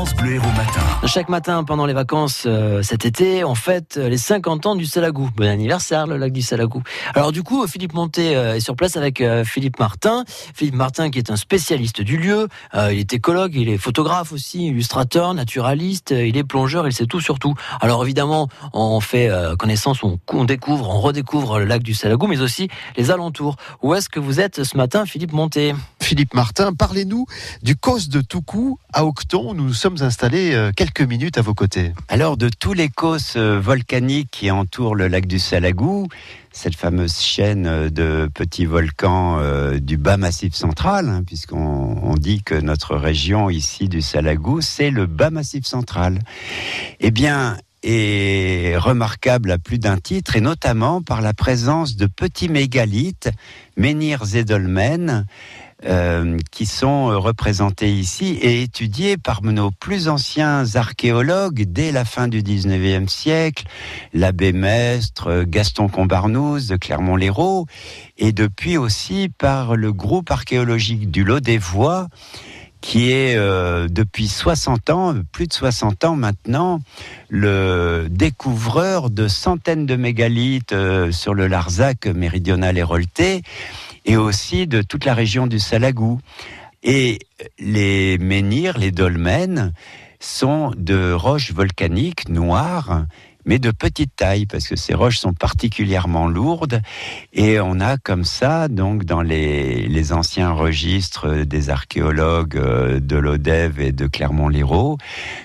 Matin. Chaque matin pendant les vacances euh, cet été, on fête les 50 ans du Salagou. Bon anniversaire, le lac du Salagou. Alors du coup, Philippe Monté euh, est sur place avec euh, Philippe Martin. Philippe Martin qui est un spécialiste du lieu. il est écologue, il est photographe aussi, illustrateur, naturaliste, il est plongeur, il sait tout sur tout. Alors évidemment, on fait connaissance, on, on découvre, on redécouvre le lac du Salagou, mais aussi les alentours. Où est-ce que vous êtes ce matin, Philippe Monté? Philippe Martin, parlez-nous du cos de Toucou à Octon. Nous nous sommes installés euh, quelques minutes à vos côtés. Alors, de tous les causes euh, volcaniques qui entourent le lac du Salagou, cette fameuse chaîne euh, de petits volcans du bas massif central, hein, puisqu'on dit que notre région ici du Salagou, c'est le bas massif central. Eh bien, est remarquable à plus d'un titre, et notamment par la présence de petits mégalithes, menhirs et dolmens, euh, qui sont euh, représentés ici et étudiés par nos plus anciens archéologues dès la fin du 19e siècle, l'abbé Mestre, Gaston Combarnouz de Clermont-Lérault, et depuis aussi par le groupe archéologique du Lot des Voies, qui est euh, depuis 60 ans, plus de 60 ans maintenant, le découvreur de centaines de mégalithes sur le Larzac méridional hérolté et aussi de toute la région du Salagou. Et les menhirs, les dolmens, sont de roches volcaniques noires mais de petite taille, parce que ces roches sont particulièrement lourdes. Et on a comme ça, donc, dans les, les anciens registres des archéologues euh, de l'Odève et de Clermont-Lérault,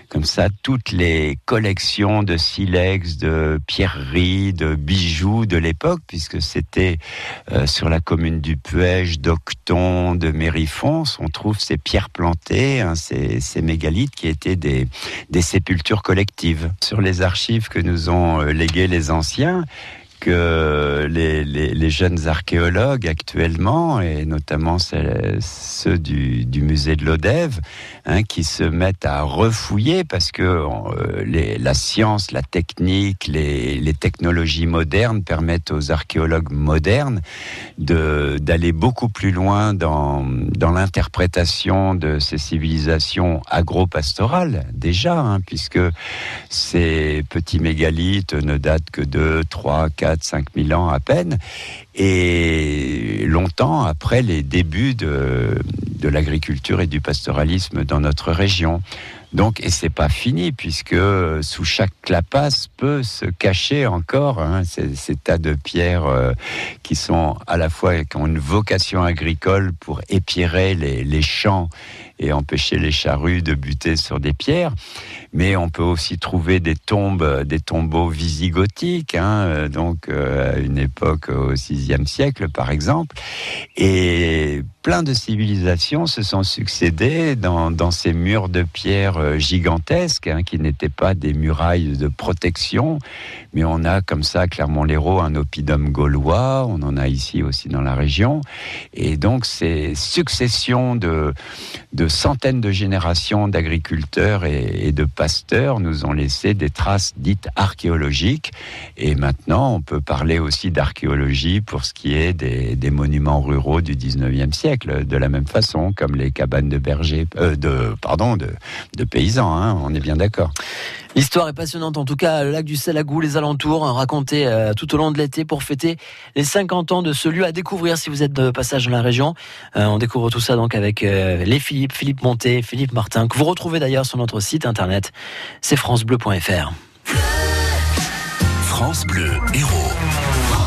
comme ça, toutes les collections de silex, de pierreries, de bijoux de l'époque, puisque c'était euh, sur la commune du Puège, d'Octon, de Mérifons, on trouve ces pierres plantées, hein, ces, mégalithes qui étaient des, des sépultures collectives. Sur les archives que nous ont euh, léguées les anciens, que les, jeunes archéologues actuellement, et notamment ceux du, musée de l'Odève, hein, qui se mettent à refouiller parce que euh, la science, la technique, les, technologies modernes permettent aux archéologues modernes d'aller beaucoup plus loin dans, dans l'interprétation de ces civilisations agro-pastorales déjà, hein, puisque ces petits mégalithes ne datent que de 3, 4, 4 5 000 ans à peine, et longtemps après les débuts de, de l'agriculture et du pastoralisme dans notre région. Donc, et c'est pas fini puisque sous chaque clapasse peut se cacher encore hein, ces, tas de pierres euh, qui sont à la fois qui ont une vocation agricole pour épirer les, les champs et empêcher les charrues de buter sur des pierres. Mais on peut aussi trouver des tombes, des tombeaux visigothiques, hein, euh, donc euh, à une époque au VIe siècle par exemple. Et plein de civilisations se sont succédées dans, ces murs de pierre euh, gigantesques, hein, qui n'étaient pas des murailles de protection, mais on a comme ça Clermont-Lérault un oppidum gaulois, on en a ici aussi dans la région, et donc ces successions de centaines de générations d'agriculteurs et, et de pasteurs nous ont laissé des traces dites archéologiques, et maintenant on peut parler aussi d'archéologie pour ce qui est des, des monuments ruraux du 19e siècle de la même façon, comme les cabanes de bergers, euh, de, pardon, de, de paysans, hein, on est bien d'accord. L'histoire est passionnante, en tout cas, le lac du Salagou, les alentours, hein, raconté euh, tout au long de l'été pour fêter les 50 ans de ce lieu à découvrir si vous êtes de passage dans la région. Euh, on découvre tout ça donc avec les Philippe, Philippe Monté, Philippe Martin, que vous retrouvez d'ailleurs sur notre site internet, c'est francebleu.fr. France Bleu Héros.